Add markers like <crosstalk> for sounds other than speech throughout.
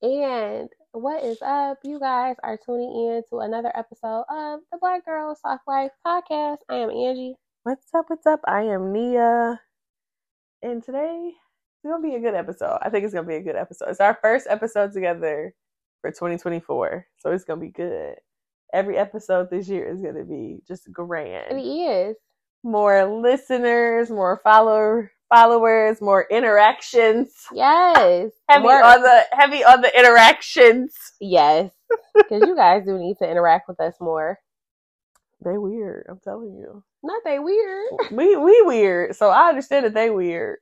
And what is up? You guys are tuning in to another episode of the Black Girl Soft Life podcast. I am Angie. What's up? What's up? I am Nia. And today it's gonna be a good episode. I think it's gonna be a good episode. It's our first episode together for 2024. So it's gonna be good. Every episode this year is gonna be just grand. It is. More listeners, more follower followers, more interactions. Yes. Heavy More- on the heavy on the interactions. Yes. Because you guys do need to interact with us more. They weird, I'm telling you. Not they weird. We we weird, so I understand that they weird.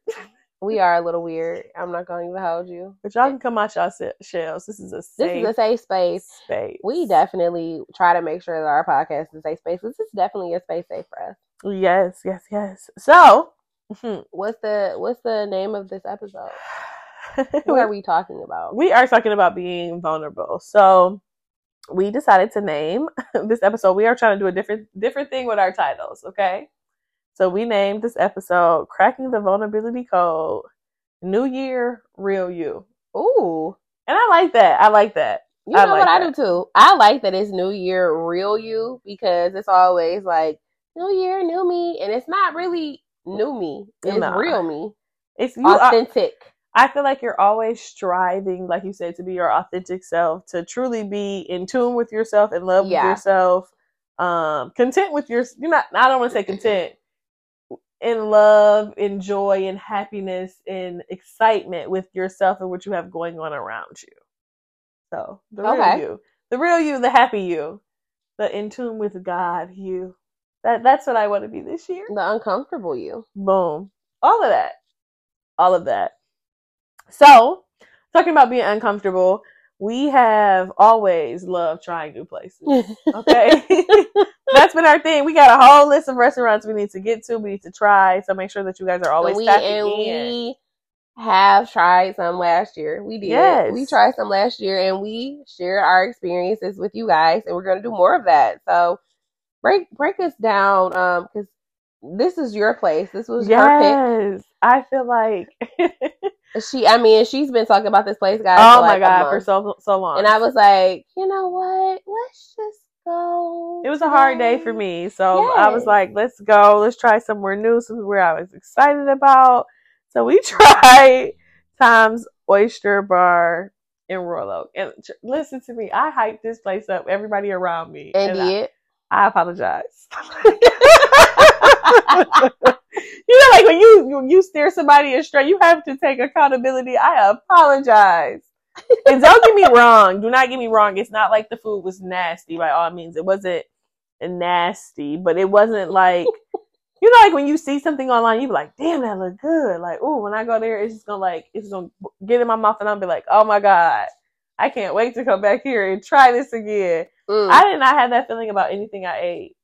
We are a little weird. I'm not going to even hold you. But y'all can come out y'all shells. This is a This safe is a safe space. space. We definitely try to make sure that our podcast is a safe space. This is definitely a space safe for us. Yes, yes, yes. So, Hmm. What's the What's the name of this episode? <laughs> What are we talking about? we are talking about being vulnerable. So, we decided to name <laughs> this episode. We are trying to do a different different thing with our titles, okay? So, we named this episode "Cracking the Vulnerability Code." New Year, real you. Ooh, And I like that. I like that. you I know like what I do too. I like that it's New Year, real you, because it's always like New Year, new me, and it's not really new me. It's Nah. real me, It's you. Authentic. I feel like you're always striving, like you said, to be your authentic self, to truly be in tune with yourself, in love Yeah. with yourself, um, content with your. You're not. I don't want to say content. In love, in joy, in happiness, in excitement with yourself and what you have going on around you. So the real Okay. you, the real you, the happy you, the in tune with God you. That that's what I want to be this year. the uncomfortable you. Boom. All of that. All of that. So, talking about being uncomfortable, we have always loved trying new places. <laughs> Okay. <laughs> That's been our thing. We got a whole list of restaurants we need to get to, we need to try. So make sure that you guys are always we and in. we have tried some last year. We did. Yes. We tried some last year and we shared our experiences with you guys and we're gonna do more of that. So break break us down, um, because this is your place. This was her yes. I feel like. She I mean she's been talking about this place, guys. Oh my like a god, for so so long. and I was like, you know what? Let's just go. it was a hard day for me. So I was like, let's go. Let's try somewhere new, somewhere I was excited about. So we <laughs> tried Tom's Oyster Bar in Royal Oak. And tr- listen to me, I hyped this place up, everybody around me. And I, did. I apologize. <laughs> you know, like when you, you you steer somebody astray, you have to take accountability. I apologize. and don't get me wrong. Do not get me wrong. It's not like the food was nasty by all means. It wasn't nasty, but it wasn't like you know, like when you see something online, you be like, "Damn, that look good." Like, oh, when I go there, it's just gonna like it's gonna get in my mouth, and I'll be like, "Oh my god, I can't wait to come back here and try this again." Mm, I did not have that feeling about anything I ate.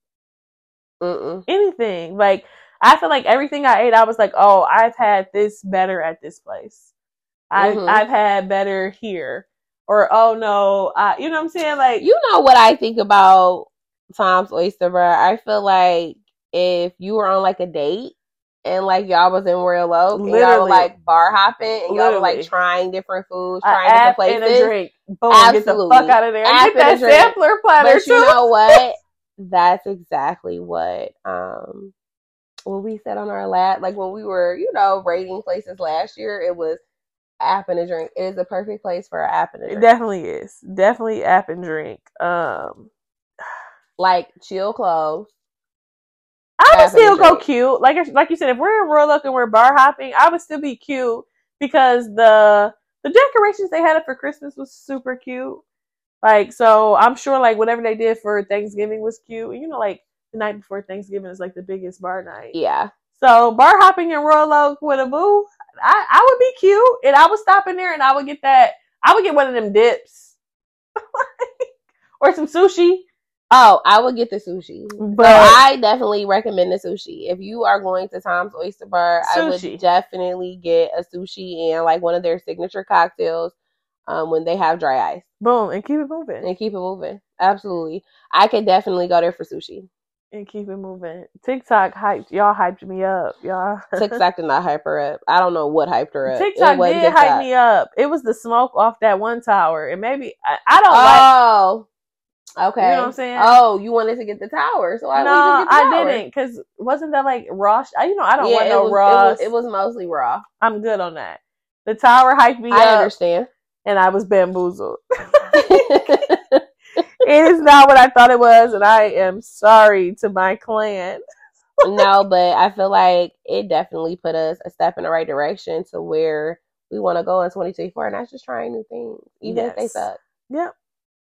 mm-mm. Anything like I feel like everything I ate, I was like, "Oh, I've had this better at this place. I've Mhm. I've had better here." Or oh no, I, you know what I'm saying? Like You know what I think about Tom's Oyster Bar? I feel like if you were on like a date and like y'all was in Royal Oak and y'all were like bar hopping and y'all were like trying different foods, trying app different and places. a drink. Boom, get the Absolutely. fuck out of there. App get that and sampler platter But too. you know what? <laughs> That's exactly what um when we said on our last like when we were, you know, rating places last year, it was app and a drink. It is a perfect place for an app and a drink. It definitely is. Definitely app and drink. Um <sighs> like chill clothes. I would still go cute. Like like you said, if we're in Royal Oak and we're bar hopping, I would still be cute because the the decorations they had up for Christmas was super cute. Like so, I'm sure like whatever they did for Thanksgiving was cute. You know, like the night before Thanksgiving is like the biggest bar night. Yeah. So bar hopping in Royal Oak with a boo, I I would be cute and I would stop in there and I would get that. I would get one of them dips <laughs> or some sushi. Oh, I would get the sushi. But- so I definitely recommend the sushi. If you are going to Tom's Oyster Bar, I would definitely get a sushi and like one of their signature cocktails um, when they have dry ice Boom and keep it moving. and keep it moving. Absolutely. I could definitely go there for sushi. and keep it moving. TikTok hyped y'all hyped me up, y'all. <laughs> TikTok did not hype her up. I don't know what hyped her up. TikTok did hype me up. It was the smoke off that one tower, and maybe I, I don't like. Okay. You know what I'm saying? Oh, you wanted to get the tower, so I no, just get the I didn't, because wasn't that like raw? sh- I, you know, I don't yeah, want no was, raw. It was, it was mostly raw. I'm good on that. The tower hyped me I up, understand. and I was bamboozled. <laughs> <laughs> it is not what I thought it was, and I am sorry to my clan. <laughs> no, but I feel like it definitely put us a step in the right direction to where we want to go in 2024, and that's just trying new things, even if they suck. Yep.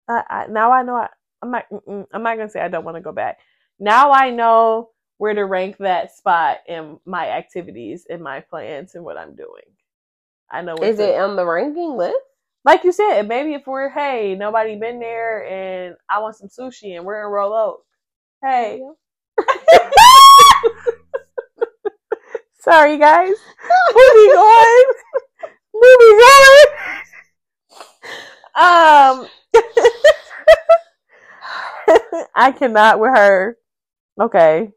I, I now I know. I, I'm not. I'm not gonna say I don't want to go back. Now I know where to rank that spot in my activities, in my plans, and what I'm doing. I know. Is it on the ranking list? like you said? Maybe if we're hey, nobody been there, and I want some sushi, and we're in Royal Oak. Hey. <laughs> Sorry, guys. Moving on. <laughs> Moving on. <laughs> Um, <laughs> I cannot with her. Okay.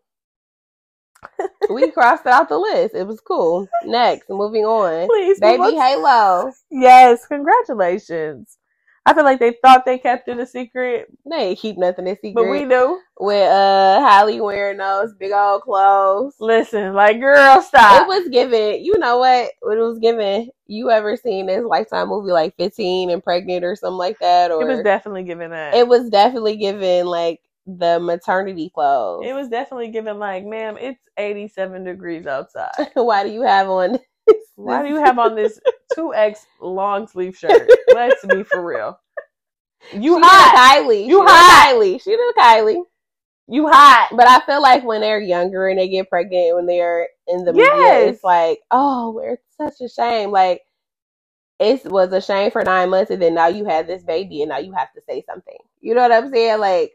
we crossed it out the list. It was cool. Next, moving on. Please, Baby. Halo. Yes, congratulations. I feel like they thought they kept it a secret, They ain't keep nothing a secret. but we knew. with uh Halle wearing those big old clothes. Listen, like, girl, stop. It was given, you know what? What it was given. You ever seen this Lifetime movie like 15 and pregnant or something like that? Or It was definitely given that. it was definitely given like the maternity clothes. It was definitely given like, ma'am, it's 87 degrees outside. <laughs> Why do you have on? <laughs> Why do you have on this 2X long sleeve shirt? Let's be for real. You she hot. Kylie. You she hot. Kylie. She did Kylie. You hot. But I feel like when they're younger and they get pregnant when they're in the Yes. media, it's like, oh, it's such a shame. Like it was a shame for nine months, and then now you have this baby, and now you have to say something. You know what I'm saying? Like,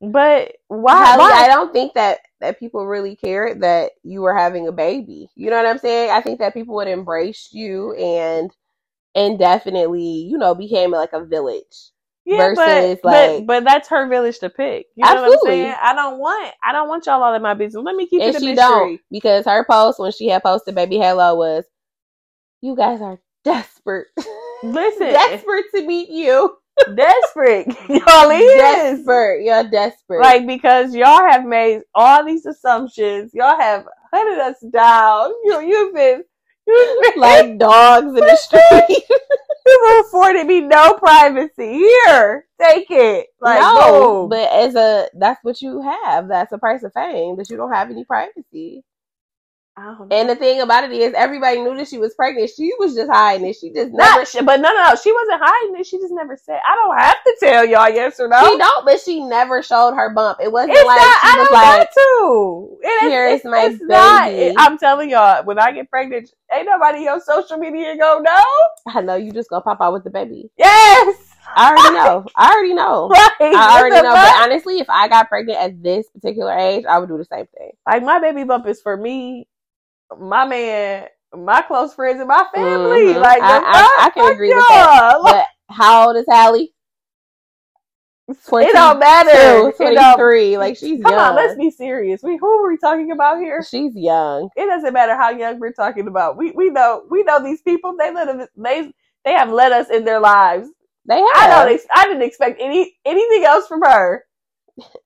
But why? Halle, why? I don't think that that people really cared that you were having a baby. You know what I'm saying? I think that people would embrace you and and definitely, you know, became like a village. yeah, versus, but, like- but but that's her village to pick. You know what I'm Absolutely. saying? I don't want I don't want y'all all in my business. Let me keep and it a she mystery. don't because her post when she had posted baby Halo was you guys are desperate <laughs> Listen, desperate to meet you desperate. <laughs> y'all is. desperate you're desperate Like because y'all have made all these assumptions. Y'all have hunted us down. You you've been you've been <laughs> like dogs in the <laughs> street you've afforded me no privacy. Here, take it. Like no boom. but as a that's what you have that's the price of fame that you don't have any privacy I don't know. And the thing about it is everybody knew that she was pregnant she was just hiding it she just Not, never but no, no, no. She wasn't hiding it. She just never said. I don't have to tell y'all yes or no. she don't but she never showed her bump it wasn't It's like not. she I was don't like to. It is, "Here's my it's not. baby." It- I'm telling y'all, when I get pregnant, ain't nobody on social media gonna. I know you just gonna pop out with the baby Yes. I already <laughs> know. I already know. I already know. But honestly, if I got pregnant at this particular age, I would do the same thing. like my baby bump is for me, my man, my close friends, and my family. Mhm. Like I- I- I can agree with that. Like, But how old is Halle? it don't matter. It don't- 23. Like she's Come young. on, let's be serious. We who are we talking about here? She's young. It doesn't matter how young we're talking about. We we know we know these people. They let they they have led us in their lives. They have. I don't. I didn't expect any anything else from her.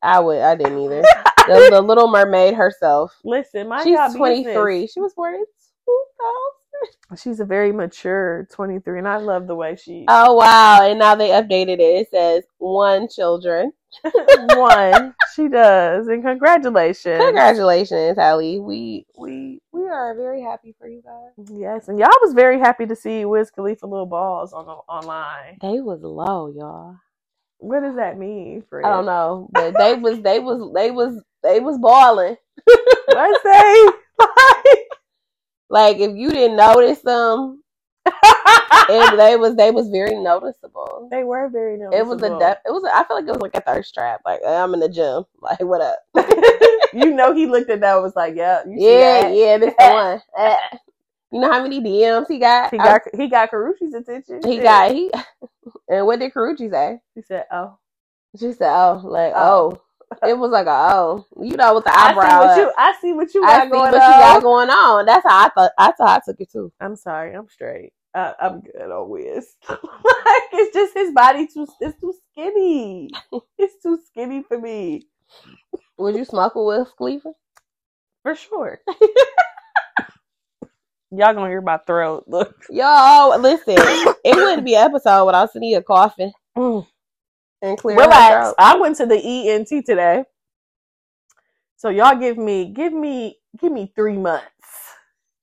I would. I didn't either. <laughs> the, the Little Mermaid herself. Listen, my She's God, 23. She was born in 2000. She's a very mature 23, and I love the way she Oh wow! And now they updated it. It says one children. <laughs> one. <laughs> She does, and congratulations. Congratulations, Halle. We we we are very happy for you guys. Yes, and y'all was very happy to see Wiz Khalifa little balls on the, online. They was low, y'all. What does that mean, Fred? I don't know, but they was they was they was they was balling. Let's say Like if you didn't notice them, it, they was they was very noticeable. they were very noticeable. It was a noticeable. de- it was a, I feel like it was like a thirst trap. Like I'm in the gym. Like what up? <laughs> you know he looked at that and was like, yeah, you see yeah, that? yeah, this the <laughs> one. You know how many DMs he got? He got he got Karrueche's attention. he got he. <laughs> And what did Karrueche say? He said, "Oh, She said, "Oh, like Oh. oh, It was like, a, oh, you know, with the I see eyebrow. what you. I see what you I got see going what on. you got going on. That's how I thought. I thought I took it too. I'm sorry. I'm straight. Uh, I'm good on Wiz. <laughs> like it's just his body too. It's too skinny. <laughs> It's too skinny for me. Would you smoke with Khalifa? For sure. Y'all gonna hear my throat. <laughs> Look. Yo, listen, it wouldn't be an episode without Sania coughing mm. and clear. her Relax. I went to the ENT today. So y'all give me, give me, give me three months.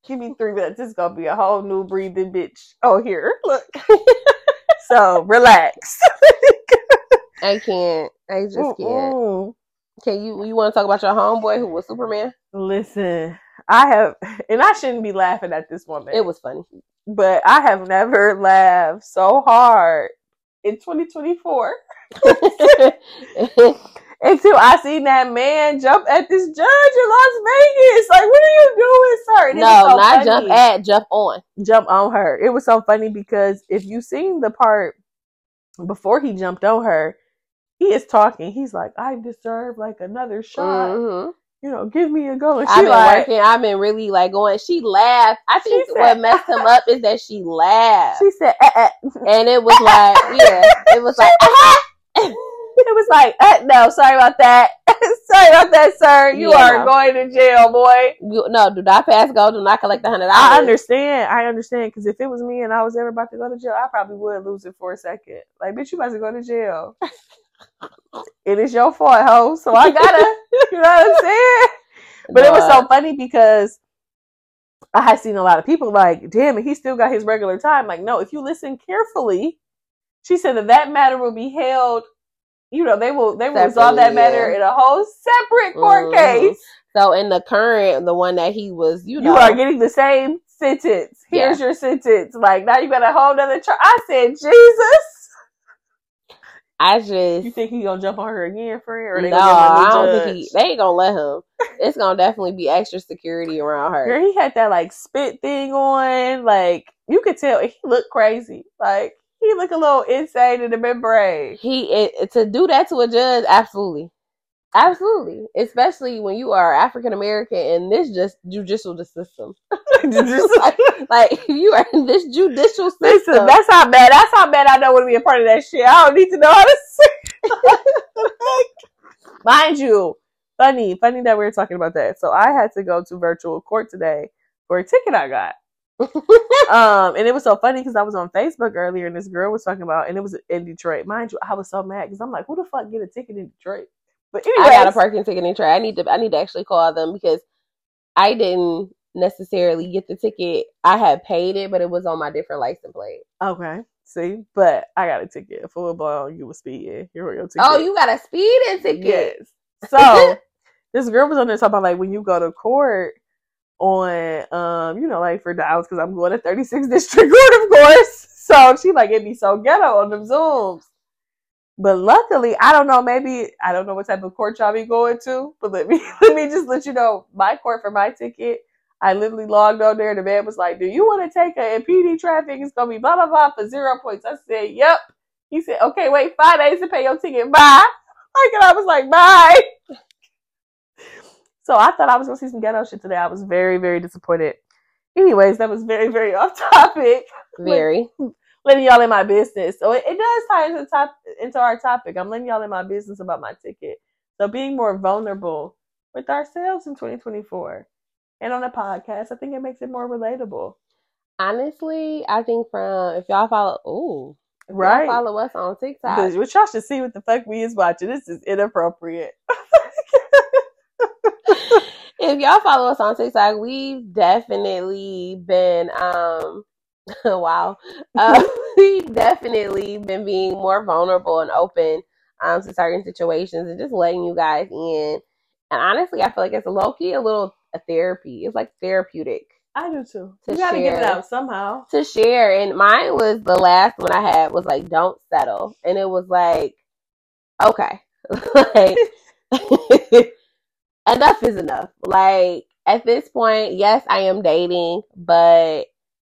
Give me three months. It's gonna be a whole new breathing bitch. Oh, here, look. <laughs> so relax. I can't. I just can't. Mm-mm. Can you? You want to talk about your homeboy who was Superman? Listen, I have, and I shouldn't be laughing at this woman. It was funny. but I have never laughed so hard in 2024 <laughs> until I seen that man jump at this judge in Las Vegas. Like, what are you doing, sir? And no, so not funny. jump at, jump on. jump on her. It was so funny because if you seen the part before he jumped on her, he is talking. He's like, I deserve like another shot. hmm You know, give me a go. And I've been like, working. I've been really like going. She laughed. I think She what messed him up is that she <laughs> laughed, she said, eh, eh. and it was like, <laughs> yeah, it was like, <laughs> it was like, eh, no, sorry about that. sorry about that, sir. You Yeah, are no. going to jail, boy. you- no, do not pass go. Do not collect the hundred I understand. I understand. Because if it was me and I was ever about to go to jail, I probably would lose it for a second. Like, bitch, you about to go to jail. It is your fault, ho. So I gotta, <laughs> you know what I'm saying? But it was so funny because I had seen a lot of people like, damn he still got his regular time. Like, no, if you listen carefully, she said that that matter will be held. You know, they will they will resolve that matter yeah. in a whole separate court Mhm. case. So in the current, the one that he was, you know, You, are getting the same sentence. Here's your sentence. Like now you got a whole nother trial. I said, Jesus. I just You think he gonna jump on her again, friend? Or no, they gonna give him a I don't think he. They ain't gonna let him. It's gonna definitely be extra security around her. Girl, he had that like spit thing on. Like you could tell he looked crazy. Like he looked a little insane in the membrane. He it, to do that to a judge, absolutely, absolutely. Especially when you are African American in this just judicial system. <laughs> like, like if you are in this judicial system. Listen, that's how bad. That's how bad I don't want to be a part of that shit. I don't need to know how to say. <laughs> Mind you, funny, funny that we were talking about that. So I had to go to virtual court today for a ticket I got. <laughs> um, and it was so funny because I was on Facebook earlier and this girl was talking about, and it was in Detroit. Mind you, I was so mad because I'm like, who the fuck get a ticket in Detroit? But I got a parking ticket in try. I need to I need to actually call them because I didn't necessarily get the ticket. I had paid it, but it was on my different license plate. okay, see, but I got a ticket, full blown. You were speeding. Here we go. Ticket. Oh, you got a speeding ticket. Yes. So <laughs> this girl was on there talking about like when you go to court on um, you know, like for Downs because I'm going to 36th District Court, of course. So she like it'd be so ghetto on them zooms. But luckily, I don't know, maybe I don't know what type of court y'all be going to, but let me <laughs> let me just let you know my court for my ticket. I literally logged on there and the man was like, Do you want to take a PD traffic? It's gonna be blah blah blah for zero points. I said, Yep. He said, Okay, wait, five days to pay your ticket. Bye. <laughs> Like and I was like, bye. <laughs> So I thought I was gonna see some ghetto shit today. I was very, very disappointed. Anyways, that was very, very off topic. Very. Letting y'all in my business. So it, it does tie into top into our topic. I'm letting y'all in my business about my ticket. So being more vulnerable with ourselves in 2024. And on a podcast, I think it makes it more relatable. Honestly, I think from if y'all follow, ooh, Right. y'all follow us on TikTok, what y'all should see what the fuck we is watching. This is inappropriate. <laughs> if y'all follow us on TikTok, we've definitely been um <laughs> wow. Uh, <laughs> we've definitely been being more vulnerable and open um to certain situations and just letting you guys in. And honestly, I feel like it's a low key a little a therapy. It's like therapeutic I do too. To you gotta get it share. out somehow. to share. And mine was the last one I had was like don't settle. And it was like, okay. <laughs> like enough is enough. Like at this point, yes, I am dating, but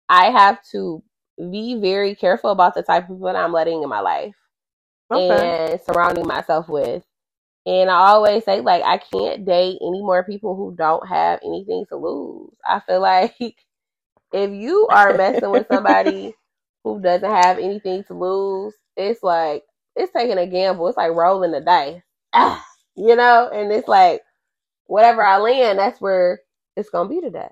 I have to be very careful about the type of people I'm letting in my life Okay. and surrounding myself with. And I always say, like, I can't date any more people who don't have anything to lose. I feel <laughs> like if you are messing with somebody <laughs> who doesn't have anything to lose, it's like it's taking a gamble. It's like rolling the dice. Ah, you know, and it's like whatever I land, that's where it's gonna be today.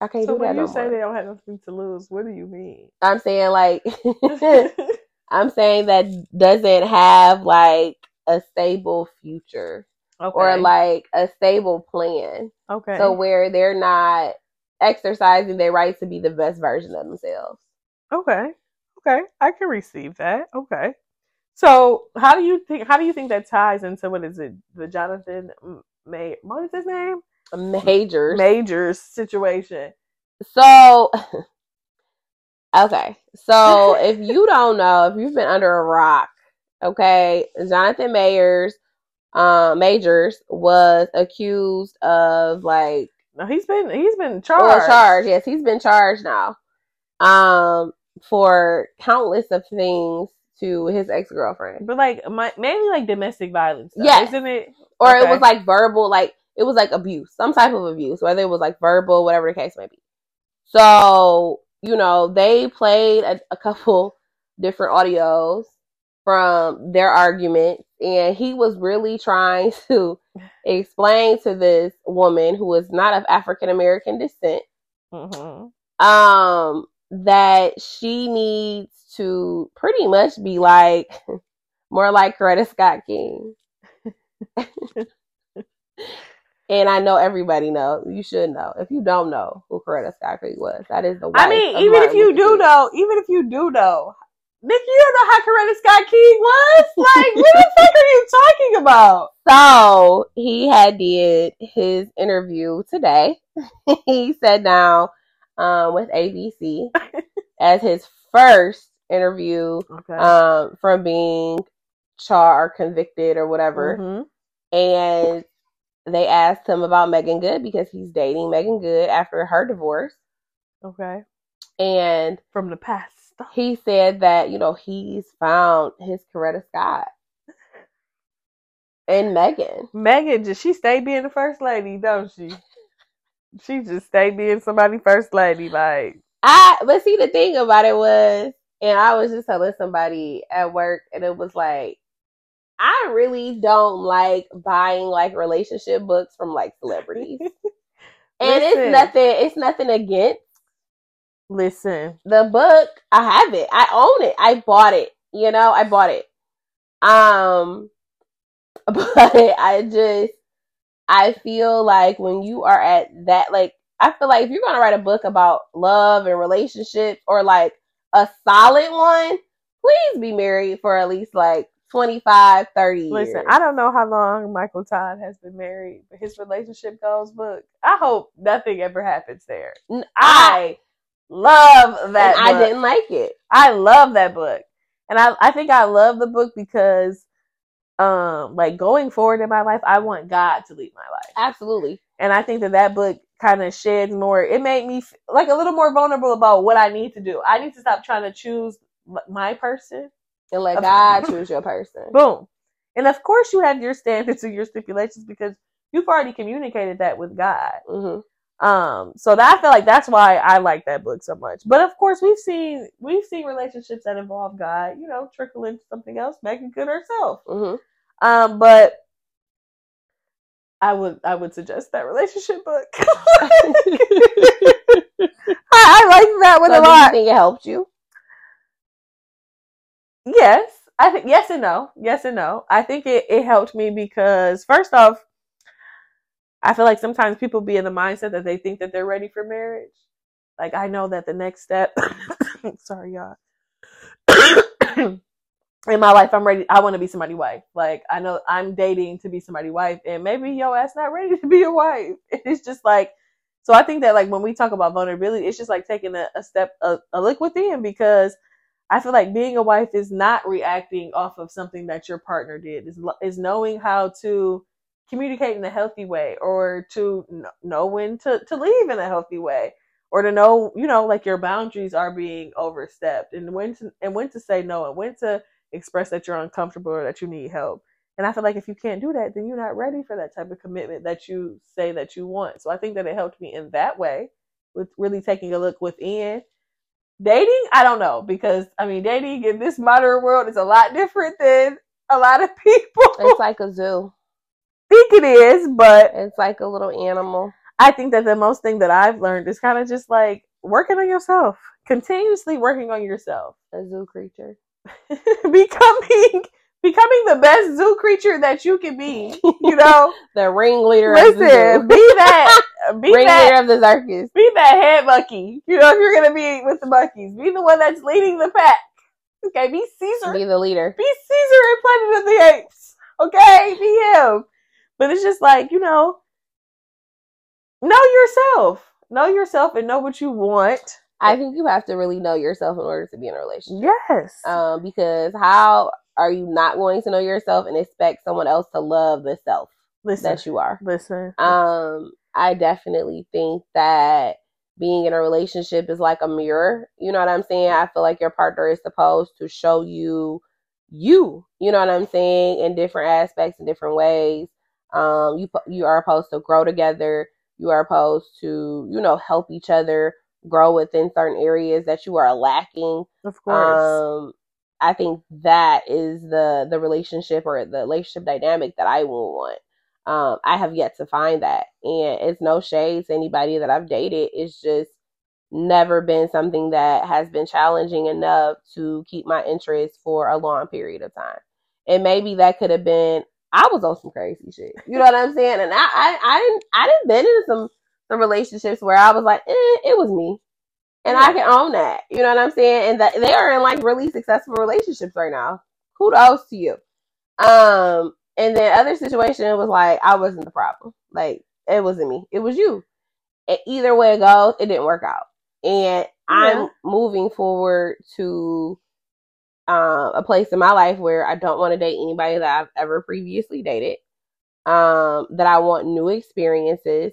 I can't So do that when you no say more. they don't have nothing to lose, what do you mean? I'm saying like <laughs> <laughs> I'm saying that doesn't have like a stable future okay. or like a stable plan. okay. So where they're not exercising their right to be the best version of themselves. Okay. Okay. I can receive that. Okay. So how do you think how do you think that ties into what is it? The Jonathan May what is his name? Majors. major situation. So, <laughs> okay. So, <laughs> if you don't know, if you've been under a rock, okay, Jonathan Mayers, um, Majors was accused of like No, he's been he's been well, charged. charged. Yes, he's been charged now, um, for countless of things to his ex girlfriend, But like my, mainly like domestic violence. Yes. Isn't it? or it was like verbal, like it was like abuse, some type of abuse, whether it was like verbal, whatever the case may be. So, you know, they played a, a couple <laughs> different audios from their arguments, and he was really trying <laughs> to explain to this woman who is not of African American descent hmm um that she needs to pretty much be like <laughs> more like Coretta Scott King. And I know everybody know. You should know. If you don't know who Coretta Scott King was, that is the. One. I mean, even if you Luther do King. know, even if you do know, Nick, you don't know how Coretta Scott King was. <laughs> Like, what the fuck are you talking about? So he had did his interview today. <laughs> he sat down um, with ABC <laughs> as his first interview Okay. um, from being charged or convicted or whatever. Mhm. And they asked him about Meagan Good because he's dating Meagan Good after her divorce. Okay. And From the past. he said that, you know, he's found his Coretta Scott and Meagan. Meagan just she stay being the first lady, don't she? <laughs> She just stay being somebody first lady, like I but see the thing about it was, and I was just telling somebody at work, and it was like, I really don't like buying like relationship books from like celebrities, <laughs> and Listen. it's nothing. It's nothing against listen. the book. I have it. I own it. I bought it. You know, I bought it. Um, <laughs> but I just I feel like when you are at that like I feel like if you're gonna write a book about love and relationships or like a solid one, please be married for at least like 25, 30 years. Listen, I don't know how long Michael Todd has been married, but his relationship goals book. I hope nothing ever happens there. I love and that. I didn't like it. I love that book. And I, I think I love the book because um like going forward in my life, I want God to lead my life. Absolutely. And I think that that book kind of sheds more. It made me f- like a little more vulnerable about what I need to do. I need to stop trying to choose my person. And let God choose your person. Boom. And of course you have your standards and your stipulations because you've already communicated that with God. hmm Um, so that I feel like that's why I like that book so much. But of course, we've seen we've seen relationships that involve God, you know, trickle into something else, Meagan Good herself. hmm Um, but I would I would suggest that relationship book. <laughs> <laughs> I, I like that one So a do you think it helped you? Yes, I think yes and no, yes and no. I think it it helped me because first off, I feel like sometimes people be in the mindset that they think that they're ready for marriage. Like I know that the next step, <coughs> sorry y'all, <coughs> in my life I'm ready. I want to be somebody's wife. Like I know I'm dating to be somebody's wife, and maybe your ass not ready to be a wife. <laughs> It's just like. So I think that like when we talk about vulnerability, it's just like taking a, a step, a, a look within because I feel like being a wife is not reacting off of something that your partner did. Is is knowing how to communicate in a healthy way, or to kn- know when to to leave in a healthy way, or to know you know like your boundaries are being overstepped, and when to and when to say no, and when to express that you're uncomfortable or that you need help. And I feel like if you can't do that, then you're not ready for that type of commitment that you say that you want. So I think that it helped me in that way with really taking a look within. Dating, I don't know because I mean, dating in this modern world is a lot different than a lot of <laughs> people It's like a zoo. think it is, but It's like a little animal. I think that the most thing that I've learned is kind of just like working on yourself, continuously working on yourself, A zoo creature. <laughs> becoming becoming the best zoo creature that you can be. You know, <laughs> The ringleader of the listen, zoo. be that, be ringleader that, of the circus. be that head monkey. You know, if you're gonna be with the monkeys, be the one that's leading the pack. Okay, be Caesar. Be the leader. be Caesar in Planet of the Apes. Okay, be him. But it's just like, you know, know yourself. Know yourself and know what you want. I think you have to really know yourself in order to be in a relationship. Yes. Um, because how are you not going to know yourself and expect someone else to love the self listen. that you are? listen. Um, I definitely think that being in a relationship is like a mirror. You know what I'm saying? I feel like your partner is supposed to show you you. You know what I'm saying? In different aspects, in different ways. Um, you you are supposed to grow together. You are supposed to you know help each other grow within certain areas that you are lacking. of course. Um, I think that is the the relationship or the relationship dynamic that I will want. Um, I have yet to find that, and it's no shade to anybody that I've dated. It's just never been something that has been challenging enough to keep my interest for a long period of time. And maybe that could have been I was on some crazy shit. You know what I'm saying? And I I I didn't I didn't been in some some relationships where I was like, eh, it was me. And I can own that. You know what I'm saying? And that they are in like really successful relationships right now. Kudos to you. Um, and then other situation was like I wasn't the problem. Like it wasn't me. It was you. And either way it goes, it didn't work out. And I'm moving forward to um, a place in my life where I don't want to date anybody that I've ever previously dated. Um, that I want new experiences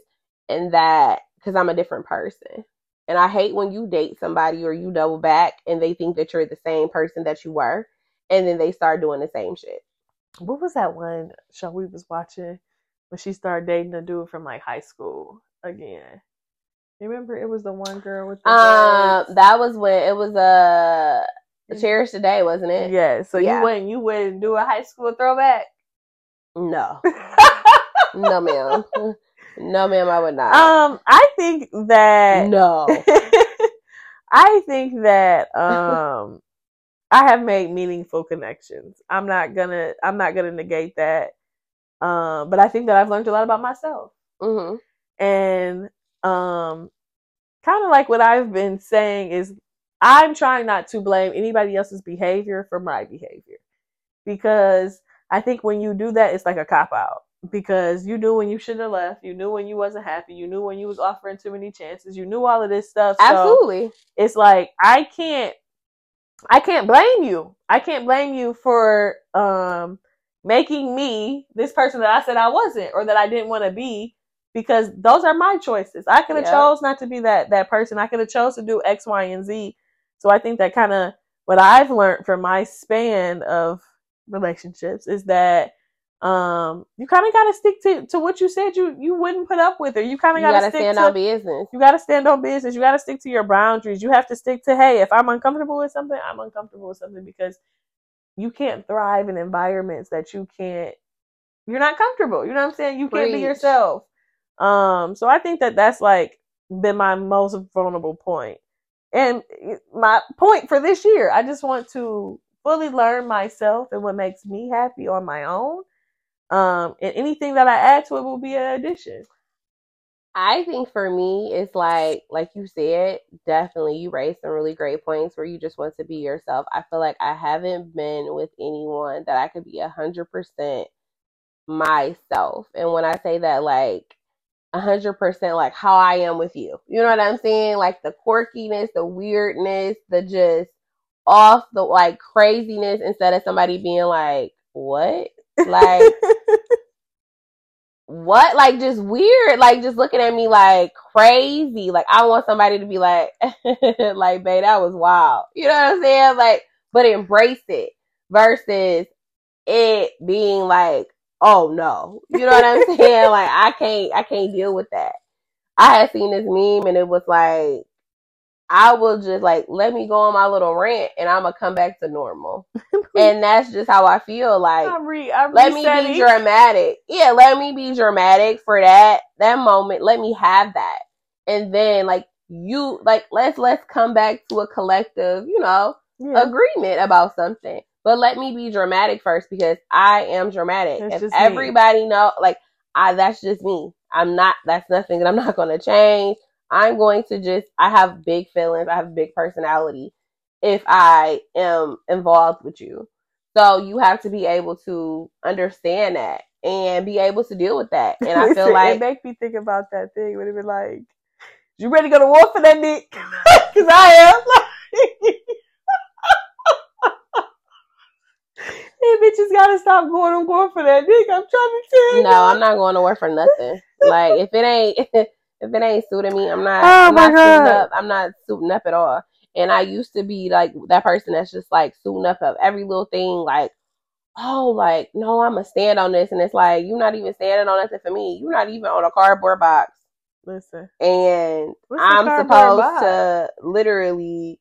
and that because I'm a different person. And I hate when you date somebody or you double back and they think that you're the same person that you were, and then they start doing the same shit. What was that one show we was watching when she started dating a dude from like high school again? You remember it was the one girl with the Um, that was when it was uh, Cherish the Day, wasn't it? Yeah, so Yeah. you wouldn't you wouldn't do a high school throwback? No, <laughs> no, ma'am, no, ma'am, I would not. um, I think that no, <laughs> I think that um I have made meaningful connections. I'm not gonna I'm not gonna negate that. Um, but I think that I've learned a lot about myself. hmm And um kind of like what I've been saying is I'm trying not to blame anybody else's behavior for my behavior. Because I think when you do that it's like a cop out. Because you knew when you shouldn't have left, you knew when you wasn't happy, you knew when you was offering too many chances, you knew all of this stuff. So absolutely. it's like I can't I can't blame you. I can't blame you for um making me this person that I said I wasn't or that I didn't want to be because those are my choices. I could have Yeah. chose not to be that that person. I could have chose to do X, Y, and Z. So I think that kind of what I've learned from my span of relationships is that um you kind of got to stick to to what you said you you wouldn't put up with or you kind of got to stick stand to on business. you got to stand on business. You got to stick to your boundaries. You have to stick to, hey, if I'm uncomfortable with something, I'm uncomfortable with something because you can't thrive in environments that you can't, you're not comfortable. You know what I'm saying? You can't be yourself. Um, so I think that that's like been my most vulnerable point. And my point for this year, I just want to fully learn myself and what makes me happy on my own. Um, and anything that I add to it will be an addition. I think for me, it's like, like you said, definitely you raised some really great points where you just want to be yourself. I feel like I haven't been with anyone that I could be a hundred percent myself. And when I say that, like a hundred percent, like how I am with you, you know what I'm saying? Like the quirkiness, the weirdness, the just off the like craziness instead of somebody being like, what? Like, <laughs> what? Like just weird. Like just looking at me like crazy. Like i want somebody to be like <laughs> like babe that was wild. You know what i'm saying? Like but embrace it versus it being like, oh no, you know what I'm <laughs> saying? like I can't, I can't deal with that. I had seen this meme and it was like, I will just like let me go on my little rant and I'm gonna come back to normal. <laughs> and that's just how I feel. Like I'm re- I'm let me be dramatic. Yeah, let me be dramatic for that that moment. Let me have that. And then like you like let's let's come back to a collective, you know, Yeah. agreement about something. But let me be dramatic first because I am dramatic. That's if just me. everybody know like I that's just me. I'm not that's nothing that I'm not gonna change. I'm going to just I have big feelings, I have a big personality if I am involved with you. So you have to be able to understand that and be able to deal with that. And I <laughs> feel like it make me think about that thing when it be like, "You ready to go to war for that dick?" Because <laughs> I am. <laughs> Hey, bitches gotta stop going and going for that dick. I'm trying to tell you. no, I'm not going to work for nothing. like if it ain't if it ain't suiting me, I'm not. Oh I'm my not suiting God. up. I'm not suiting up at all. And I used to be like that person that's just like suiting up of every little thing. Like, oh, like no, I'm gonna stand on this, and it's like you're not even standing on nothing for me. You're not even on a cardboard box, Listen, and I'm supposed box? to literally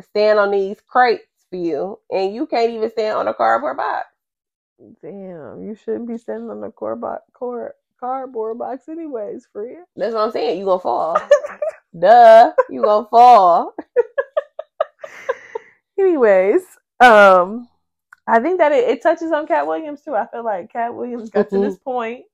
stand on these crates for you, and you can't even stand on a cardboard box. damn, you shouldn't be standing on the core box, core cardboard box, anyways, friend. That's what I'm saying. You gonna fall. <laughs> Duh, you gonna fall. <laughs> anyways, um, I think that it, it touches on Katt Williams too. I feel like Katt Williams got to Mhm. this point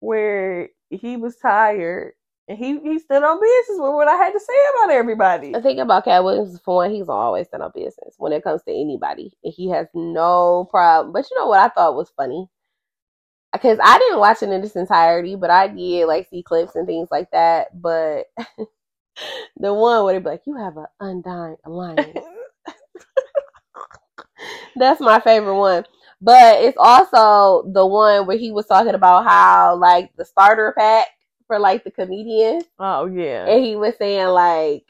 where he was tired and he he stood on business with what I had to say about everybody. The thing about Katt Williams, for one, he's always stood on business when it comes to anybody. And he has no problem. But you know what I thought was funny? Because I didn't watch it in its entirety, but I did like see clips and things like that. But <laughs> the one where they be like, "You have an undying alliance." <laughs> That's my favorite one. But it's also the one where he was talking about how like the starter pack for like the comedian. oh yeah, and he was saying like,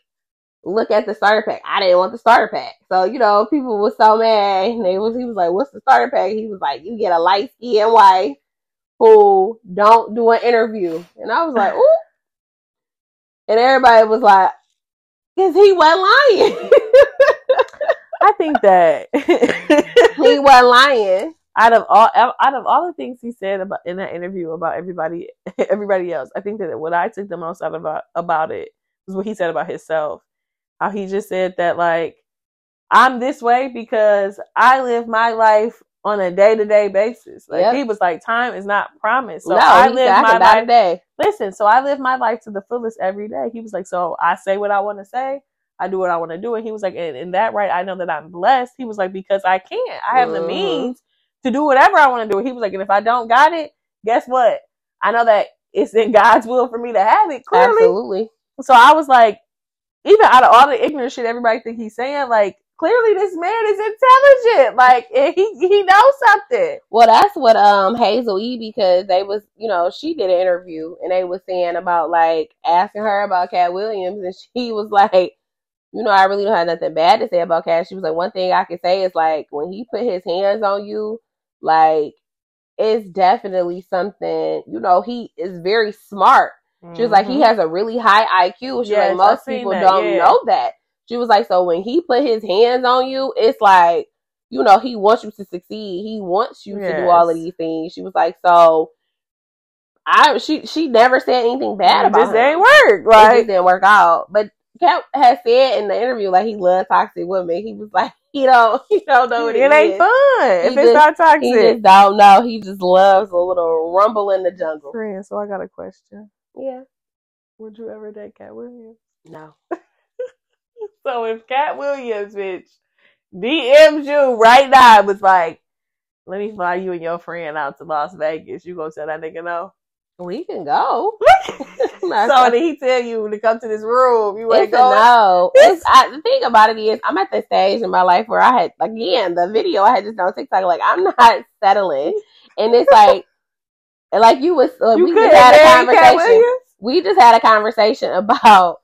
"Look at the starter pack. I didn't want the starter pack." So you know, people were so mad. And they was he was like, "What's the starter pack?" He was like, "You get a light skinned wife who don't do an interview," and I was like, "Ooh," and everybody was like, "Cause he wasn't lying. <laughs> I think that he wasn't lying." out of all out of all the things he said about in that interview about everybody <laughs> everybody else, I think that what I took the most out about about it was what he said about himself. How he just said that like I'm this way because I live my life on a day to day basis. Like Yep. he was like, time is not promised. So no, I live my life. today. Listen, so I live my life to the fullest every day. He was like, so I say what I want to say. I do what I want to do. And he was like, and in that right, I know that I'm blessed. He was like, because I can't, I have the Mhm. means to do whatever I want to do. He was like, and if I don't got it, guess what? I know that it's in <laughs> God's will for me to have it. Clearly. Absolutely. So I was like, even out of all the ignorant shit everybody think he's saying, like, clearly this man is intelligent. Like, he he knows something. Well, that's what um Hazel E because they was you know she did an interview and they was saying about like asking her about Katt Williams and <laughs> she was like, you know, I really don't have nothing bad to say about Katt. She was like, one thing I can say is like when he put his hands on you, like it's definitely something. You know, he is very smart. She was like, he has a really high IQ. She was Mm-hmm. Yes, like, most people that, don't yeah. know that. She was like, so when he put his hands on you, it's like, you know, he wants you to succeed. He wants you to do all of these things. She was like, so I she she never said anything bad it about just him. ain't work. It Like, just didn't work out. But Cap has said in the interview like he loves toxic women. He was like, <laughs> he don't he don't know what it it ain't is. fun if He it's not toxic. He just don't know. He just loves a little rumble in the jungle. Friend, so I got a question. Yeah. Would you ever date Katt Williams? No. <laughs> <laughs> So if Katt Williams, bitch, DMs you right now, and was like, let me fly you and your friend out to Las Vegas. You gonna tell that nigga no? We can go. <laughs> so then he tell you to come to this room. You ain't going. no. <laughs> It's I, the thing about it is I'm at the stage in my life where I had again the video I had just on TikTok like I'm not settling, and it's like like you was uh, You we just had a conversation. We just had a conversation about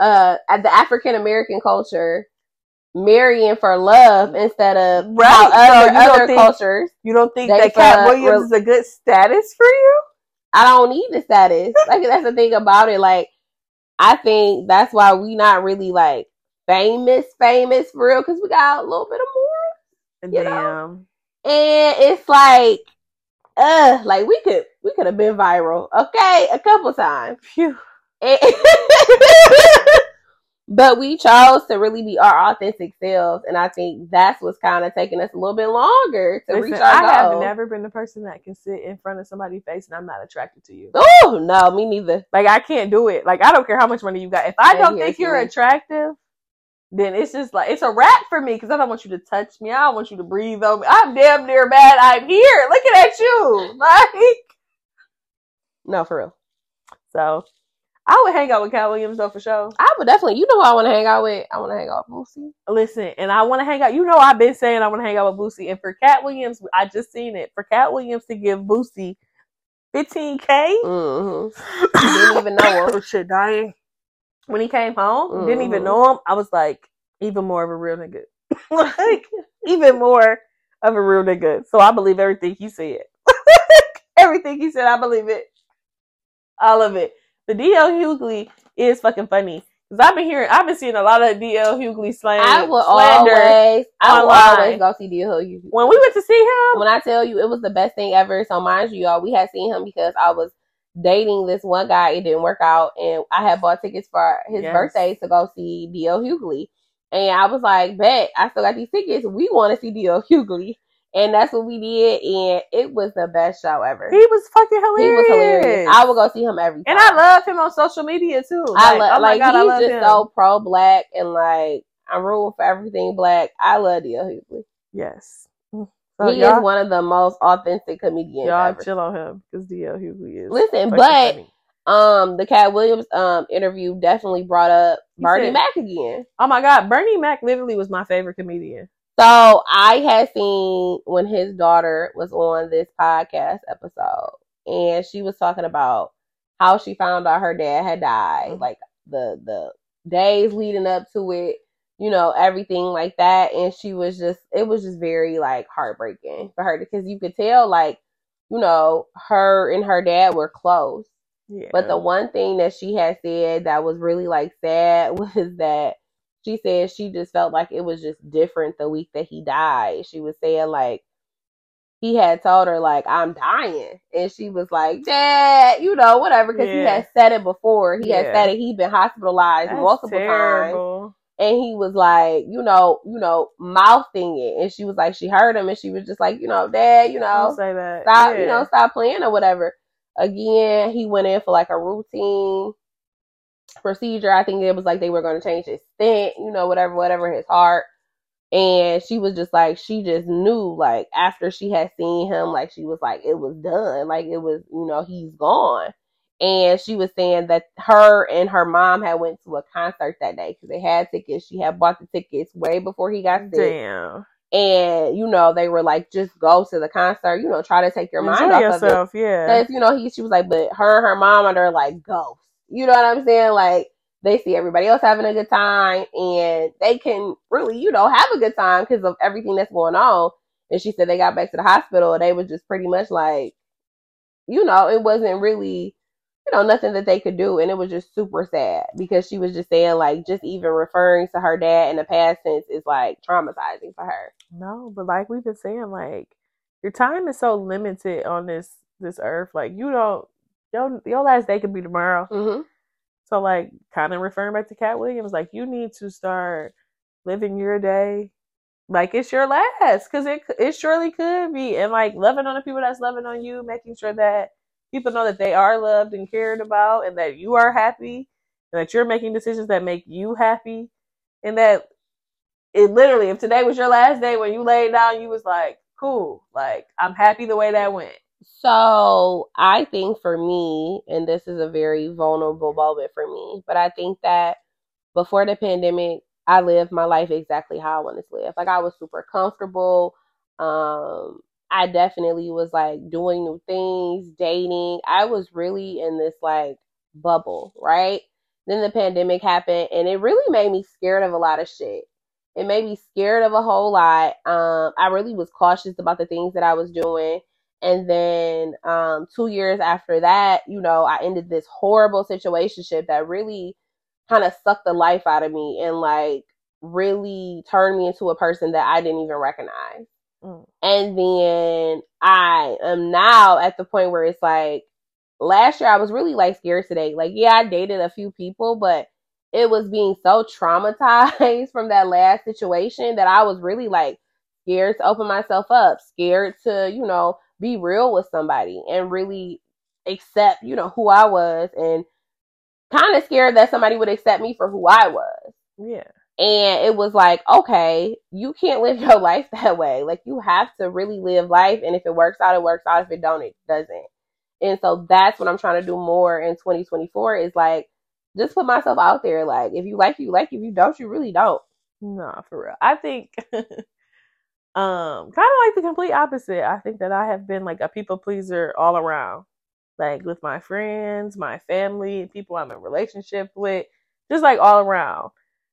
uh at the African American culture marrying for love instead of Right, how so other, you don't other think- cultures. You don't think that Katt Williams real- is a good status for you? I don't need the status. Like that's the thing about it. Like I think that's why we not really like famous, famous for real, because we got a little bit of more. You know? Damn. And it's like, uh, like we could we could have been viral, okay, a couple times. Phew. <laughs> But we chose to really be our authentic selves, and I think that's what's kind of taking us a little bit longer to Listen, reach our I have never been the person that can sit in front of somebody's face and I'm not attracted to you. Oh no, me neither. Like I can't do it. Like I don't care how much money you got. If I Yeah, don't think you're me. attractive, then it's just like it's a wrap for me because I don't want you to touch me. I don't want you to breathe on me. I'm damn near mad I'm here looking at you. <laughs> Like No, for real. so, I would hang out with Katt Williams though for sure. I would definitely. You know who I want to hang out with? I want to hang out with Boosie. Listen, and I want to hang out. You know, I've been saying I want to hang out with Boosie, and for Katt Williams, I just seen it. For Katt Williams to give Boosie 15k, Mm-hmm. <coughs> Didn't even know him. oh shit, dying. When he came home, didn't even Mhm. know him. I was like, even more of a real nigga. <laughs> like, even more of a real nigga. So I believe everything he said. <laughs> everything he said, I believe it. All of it. The DL Hughley is fucking funny. Cause I've been hearing, I've been seeing a lot of DL Hughley slang. I will slander. always, I will online. always go see DL Hughley. When we went to see him, When I tell you it was the best thing ever, so mind you, y'all, we had seen him because I was dating this one guy. It didn't work out, and I had bought tickets for his Yes. birthday to go see D.L. Hughley. And I was like, bet, I still got these tickets. We want to see D.L. Hughley. And that's what we did, and it was the best show ever. he was fucking hilarious. He was hilarious. I would go see him every time. and I love him on social media too. I Like, love, oh like God, I he's love just him. so pro black and like I'm rooting for everything black. I love D.L. Hughley. yes. So he is one of the most authentic comedians y'all ever. chill on him because DL Hughley is. Listen, but funny. um, the Katt Williams um interview definitely brought up He Bernie said- Mac again. oh my God, Bernie Mac literally was my favorite comedian. So I had seen when his daughter was on this podcast episode, and she was talking about how she found out her dad had died, Mhm. like the the days leading up to it, you know, everything like that. And she was just, it was just very like heartbreaking for her because you could tell, like, you know, her and her dad were close. Yeah, But the one thing that she had said that was really like sad <laughs> was that she said she just felt like it was just different the week that he died. She was saying like he had told her like I'm dying, and she was like, "Dad, you know, whatever," because he had said it before. He had said it. He'd been hospitalized That's multiple times, and he was like, you know, you know, mouthing it, and she was like, she heard him, and she was just like, you know, Dad, you know, Don't say that. stop, yeah. you know, stop playing or whatever. Again, he went in for like a routine procedure. I think it was like they were going to change his stent, you know, whatever, whatever, his heart. And she was just like, she just knew, like, after she had seen him, like, she was like, it was done. Like, it was, you know, he's gone. And she was saying that her and her mom had went to a concert that day because they had tickets. She had bought the tickets way before he got sick Damn. and you know they were like just go to the concert you know try to take your mind Enjoy off of it yourself, yeah. because you know he she was like but her and her mom are there like ghosts you know what i'm saying? Like they see everybody else having a good time and they can really you know have a good time because of everything that's going on. And she said they got back to the hospital they was just pretty much like you know it wasn't really you know nothing that they could do. And it was just super sad because she was just saying like just even referring to her dad in the past tense is like traumatizing for her. No, but like we've been saying, like your time is so limited on this this earth. Like you don't your your last day could be tomorrow. mm-hmm. So like kind of referring back to Katt Williams, like you need to start living your day like it's your last because it it surely could be, and like loving on the people that's loving on you, making sure that people know that they are loved and cared about, and that you are happy, and that you're making decisions that make you happy, and that it literally, if today was your last day when you laid down, you was like, cool, like I'm happy the way that went. So I think for me, and this is a very vulnerable moment for me, but I think that before the pandemic, I lived my life exactly how I wanted to live. Like I was super comfortable. Um, I definitely was like doing new things, dating. I was really in this like bubble, right? Then the pandemic happened and it really made me scared of a lot of shit. it made me scared of a whole lot. Um, I really was cautious about the things that I was doing. And then um, two years after that, you know, I ended this horrible situationship that really kind of sucked the life out of me and like really turned me into a person that I didn't even recognize. Mm. And then I am now at the point where it's like last year I was really like scared today. Like, yeah, I dated a few people, but it was being so traumatized <laughs> from that last situation that I was really like scared to open myself up, scared to, you know, be real with somebody and really accept, you know, who I was and kind of scared that somebody would accept me for who I was. Yeah. And it was like, okay, you can't live <laughs> your life that way. Like you have to really live life and if it works out, it works out. If it don't, it doesn't. And so that's what I'm trying to do more in 2024 is like just put myself out there. Like if you like, you like. If you don't, you really don't. Nah, for real. I think <laughs> um kind of like the complete opposite. I think that I have been like a people pleaser all around. Like with my friends, my family, people I'm in relationship with, just like all around.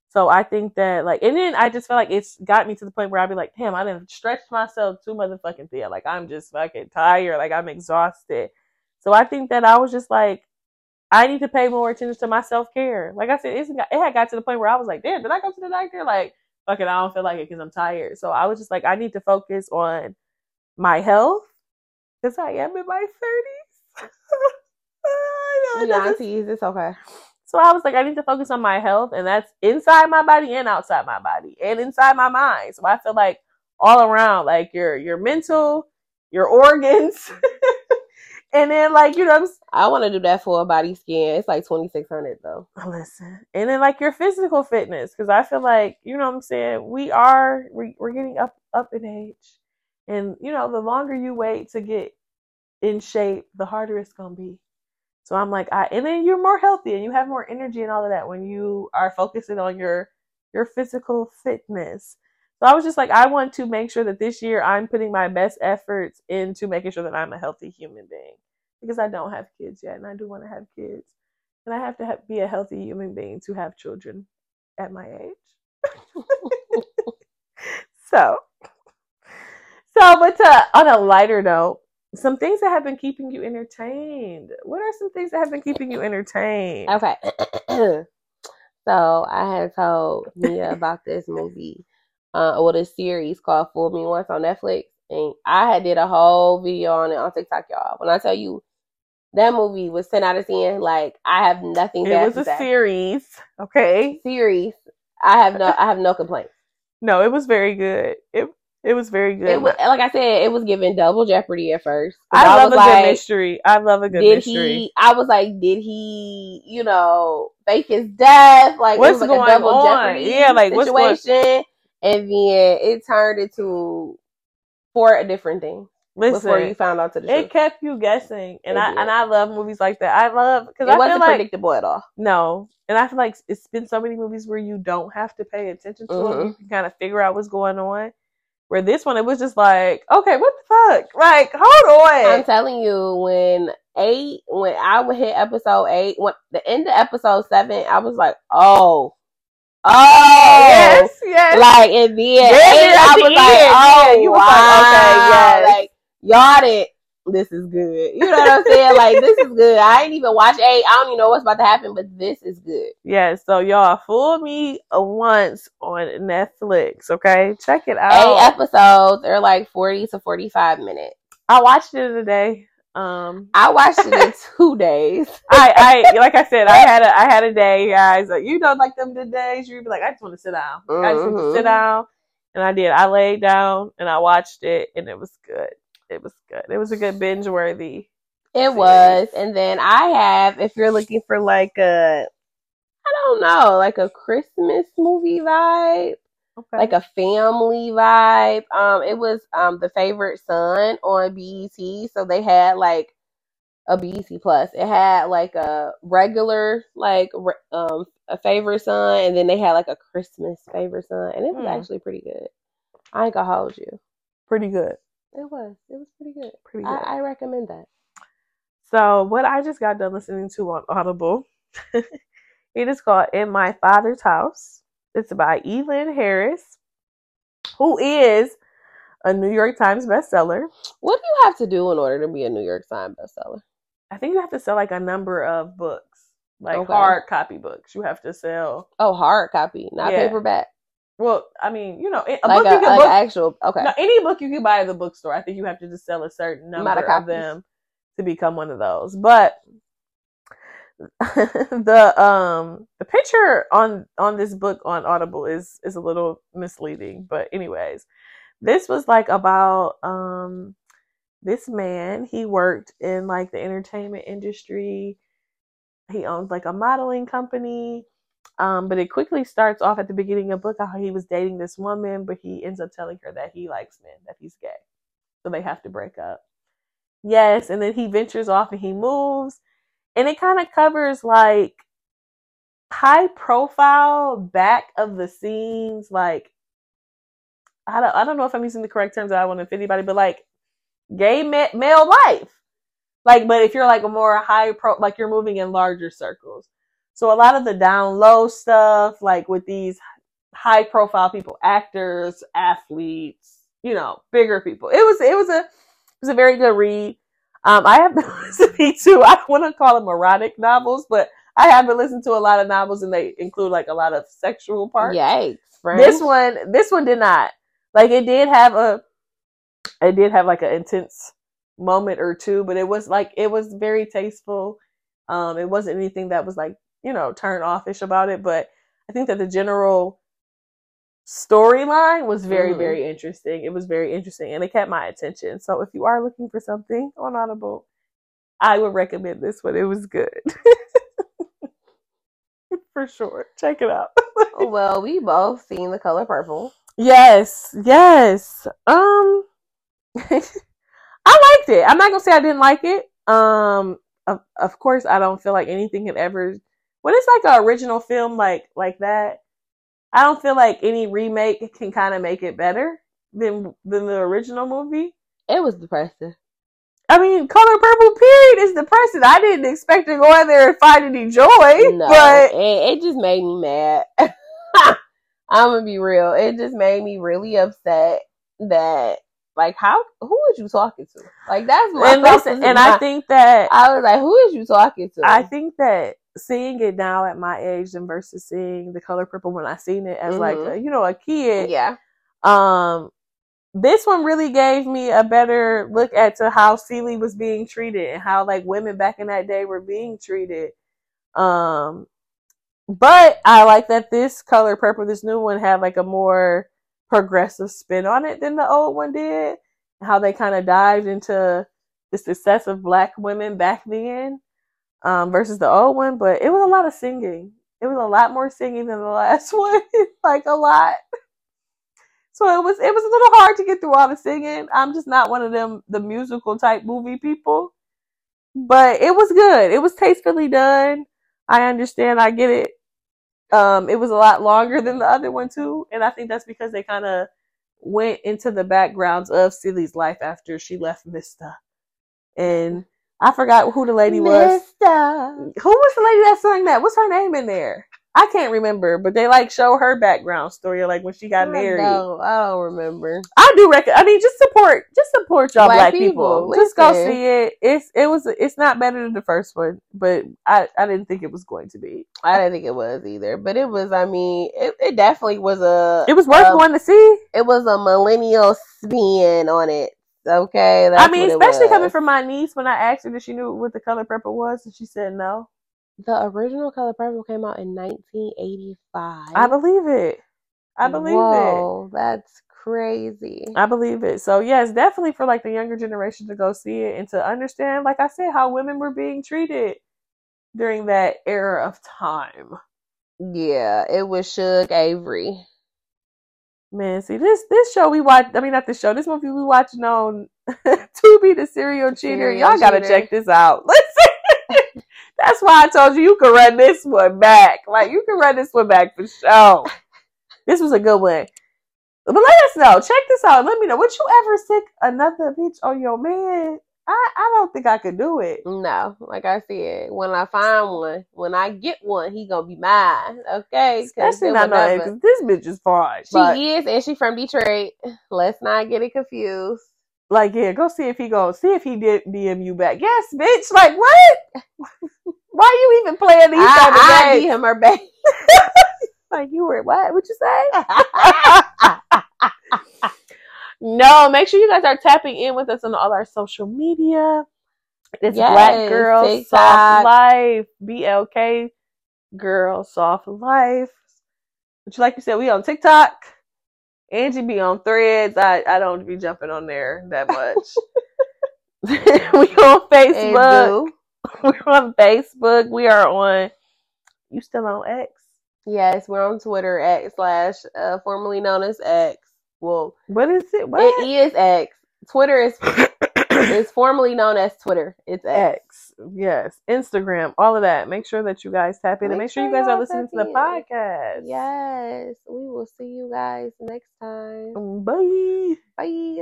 So I think that like, and then I just feel like it's got me to the point where I'd be like, damn, I didn't stretch myself too motherfucking thin. Like I'm just fucking tired. Like I'm exhausted. So I think that I was just like, I need to pay more attention to my self care. Like I said, it's, it had got to the point where I was like, damn, did I go to the doctor? Like, fucking, I don't feel like it because I'm tired. So I was just like, I need to focus on my health because I am in my 30s. <laughs> Aunties, it's okay. So I was like, I need to focus on my health, and that's inside my body and outside my body and inside my mind. So I feel like all around, like your your mental, your organs, <laughs> And then like you know, I want to do that for a body scan. It's like twenty six hundred though. Oh, listen, and then like your physical fitness, because I feel like you know what I'm saying. We are we, we're getting up up in age, and you know the longer you wait to get in shape, the harder it's gonna be. So I'm like, I and then you're more healthy and you have more energy and all of that when you are focusing on your your physical fitness. So I was just like, I want to make sure that this year I'm putting my best efforts into making sure that I'm a healthy human being because I don't have kids yet and I do want to have kids. And I have to have, be a healthy human being to have children at my age. <laughs> so, so, but to, on a lighter note, some things that have been keeping you entertained. What are some things that have been keeping you entertained? Okay. <clears throat> so I had told Mia about this movie, uh, or this series called Fool Me Once on Netflix. And I had did a whole video on it on TikTok, y'all. When I tell you that movie was ten out of ten. Like I have nothing. It was a say. series. Okay, series. I have no. I have no complaints. No, it was very good. It it was very good. It was, like I said, it was given double jeopardy at first. I, I love a like, good mystery. I love a good did mystery. He, I was like, did he, you know, fake his death? Like what's like going on? Yeah, like situation. what's going? And then it turned into four different things. Listen, before you found out to the truth. It kept you guessing, and it I did. and I love movies like that. I love because I wasn't feel like, predictable at all. No, and I feel like it's been so many movies where you don't have to pay attention to mm-hmm. them. You can kind of figure out what's going on. Where this one, it was just like, okay, what the fuck? Like, hold on. I'm telling you, when eight, when I would hit episode eight, when the end of episode seven, I was like, oh, Oh yes, yes. Like and then eight, I was like, oh yeah, you wow. Like, okay, yes. Like y'all did this is good. You know what I'm saying? <laughs> like this is good. I ain't even watch eight. I don't even know what's about to happen, but this is good. Yeah, so y'all fool me once on Netflix, okay? Check it out. Eight episodes. They're like forty to forty five minutes. I watched it in a day. Um, I watched it in <laughs> two days. I, I, like I said, I had a, I had a day, guys. You know, like them the days you'd be like, I just want to sit down. Mm-hmm. I just want to sit mm-hmm. down, and I did. I laid down and I watched it, and it was good it was good. It was a good binge worthy. It series. was. And then I have, if you're looking for like a, I don't know, like a Christmas movie vibe, okay. like a family vibe. Um, it was um the favorite son on BET, so they had like a BET plus. It had like a regular like um a favorite son, and then they had like a Christmas favorite son, and it was mm. actually pretty good. I ain't gonna hold you. Pretty good. It was. It was pretty good. Pretty good. I, I recommend that. So what I just got done listening to on Audible, <laughs> it is called In My Father's House. It's by Elin Harris, who is a New York Times bestseller. What do you have to do in order to be a New York Times bestseller? I think you have to sell like a number of books, like Okay. hard copy books. You have to sell. Oh, hard copy, not Yeah. paperback. Well, I mean, you know, a Like book a, you can like book. actual. Okay. No, any book you can buy at the bookstore. I think you have to just sell a certain number of of, them to become one of those. But <laughs> the um the picture on on this book on Audible is is a little misleading. But anyways, this was like about um this man. He worked in like the entertainment industry. He owns like a modeling company. Um, but it quickly starts off at the beginning of the book how he was dating this woman, but he ends up telling her that he likes men, that he's gay. So they have to break up. Yes, and then he ventures off and he moves. And it kind of covers like high profile back of the scenes, like I don't I don't know if I'm using the correct terms. I don't want to offend anybody, but like gay ma- male life. Like, but if you're like a more high pro, like you're moving in larger circles. So a lot of the down low stuff, like with these high profile people, actors, athletes, you know, bigger people. It was it was a it was a very good read. Um, I have <laughs> been listening to I want to call them erotic novels, but I have been listened to a lot of novels and they include like a lot of sexual parts. Yikes, friend. This one, this one did not. Like it did have a, it did have like an intense moment or two, but it was like it was very tasteful. Um, it wasn't anything that was like you know turn offish about it, but I think that the general storyline was very Mhm. very interesting. It was very interesting, and it kept my attention. So if you are looking for something on Audible, I would recommend this one. It was good. <laughs> For sure. Check it out. <laughs> well, we both seen the color purple. Yes, yes. Um, <laughs> I liked it. I'm not gonna say I didn't like it. Um, of, of course, I don't feel like anything can ever. When it's like an original film like like that, I don't feel like any remake can kind of make it better than than the original movie. It was depressing. I mean, Color Purple period is depressing. I didn't expect to go in there and find any joy, No, but it, it just made me mad. <laughs> I'm gonna be real. It just made me really upset that, like, how who was you talking to? Like, that's my and listen, and I think that I was like, who is you talking to? I think that seeing it now at my age and versus seeing the color purple when I seen it as like Mhm. a, you know a kid, yeah, um, this one really gave me a better look at to how Celie was being treated and how like women back in that day were being treated. Um, but I like that this color purple, this new one, had like a more progressive spin on it than the old one did. How they kind of dived into the success of black women back then um, versus the old one. But it was a lot of singing. It was a lot more singing than the last <laughs> one, like a lot. So it was it was a little hard to get through all the singing. I'm just not one of them the musical type movie people. But it was good. It was tastefully done. I understand. I get it. Um, it was a lot longer than the other one too, and I think that's because they kind of went into the backgrounds of Celie's life after she left Mister. And I forgot who the lady was. Mister. Who was the lady that sang that? What's her name in there? I can't remember, but they like show her background story, like when she got married. No, I don't remember. I do reckon. I mean, just support, just support y'all black, Black people. people, Just go see it. It's it was it's not better than the first one, but I I didn't think it was going to be. I didn't think it was either, but it was. I mean, it, it definitely was a. It was worth a- going to see. It was a millennial spin on it. Okay, I mean, especially coming from my niece when I asked her if she knew what the color purple was, and she said no. the original Color Purple came out in 1985. I believe it. I believe it. That's crazy. I believe it. So yes, definitely for like the younger generation to go see it and to understand, like I said, how women were being treated during that era of time. Yeah, it was Shug Avery. Man, see this this show we watch. I mean, not this show. This movie we watching on <laughs> Tubi, the serial cheater. Serial Y'all gotta cheater. check this out. <laughs> Listen, that's why I told you you can run this one back. Like you can run this one back for sure. this was a good one. But let us know. Check this out. Let me know. Would you ever sick another bitch on your man? I, I don't think I could do it. No, like I said, when I find one, when I get one, he gonna be mine. Okay, Especially not no ex. This bitch is fine. She but, is, and she from Detroit. Let's not get it confused. like, yeah, go see if he go see if he did DM you back. Yes, bitch. Like, what? <laughs> Why you even playing these type of I, I him her back. <laughs> Like, you were what? What you say? <laughs> no, make sure you guys are tapping in with us on all our social media. It's Yes, Black Girl TikTok. Soft Life, BLK Girl Soft Life. But like you said, we on TikTok. Angie be on Threads. I I don't be jumping on there that much. <laughs> <laughs> we on Facebook. <laughs> We're on Facebook. We are on. You still on X? Yes, we're on Twitter X slash uh, formerly known as X. Well, What is it? What? it is X. Twitter is <coughs> is formerly known as Twitter. It's X. X. Yes. Instagram. All of that. Make sure that you guys tap in and make Make sure you guys are listening to the podcast. Yes, we will see you guys next time. Bye. Bye.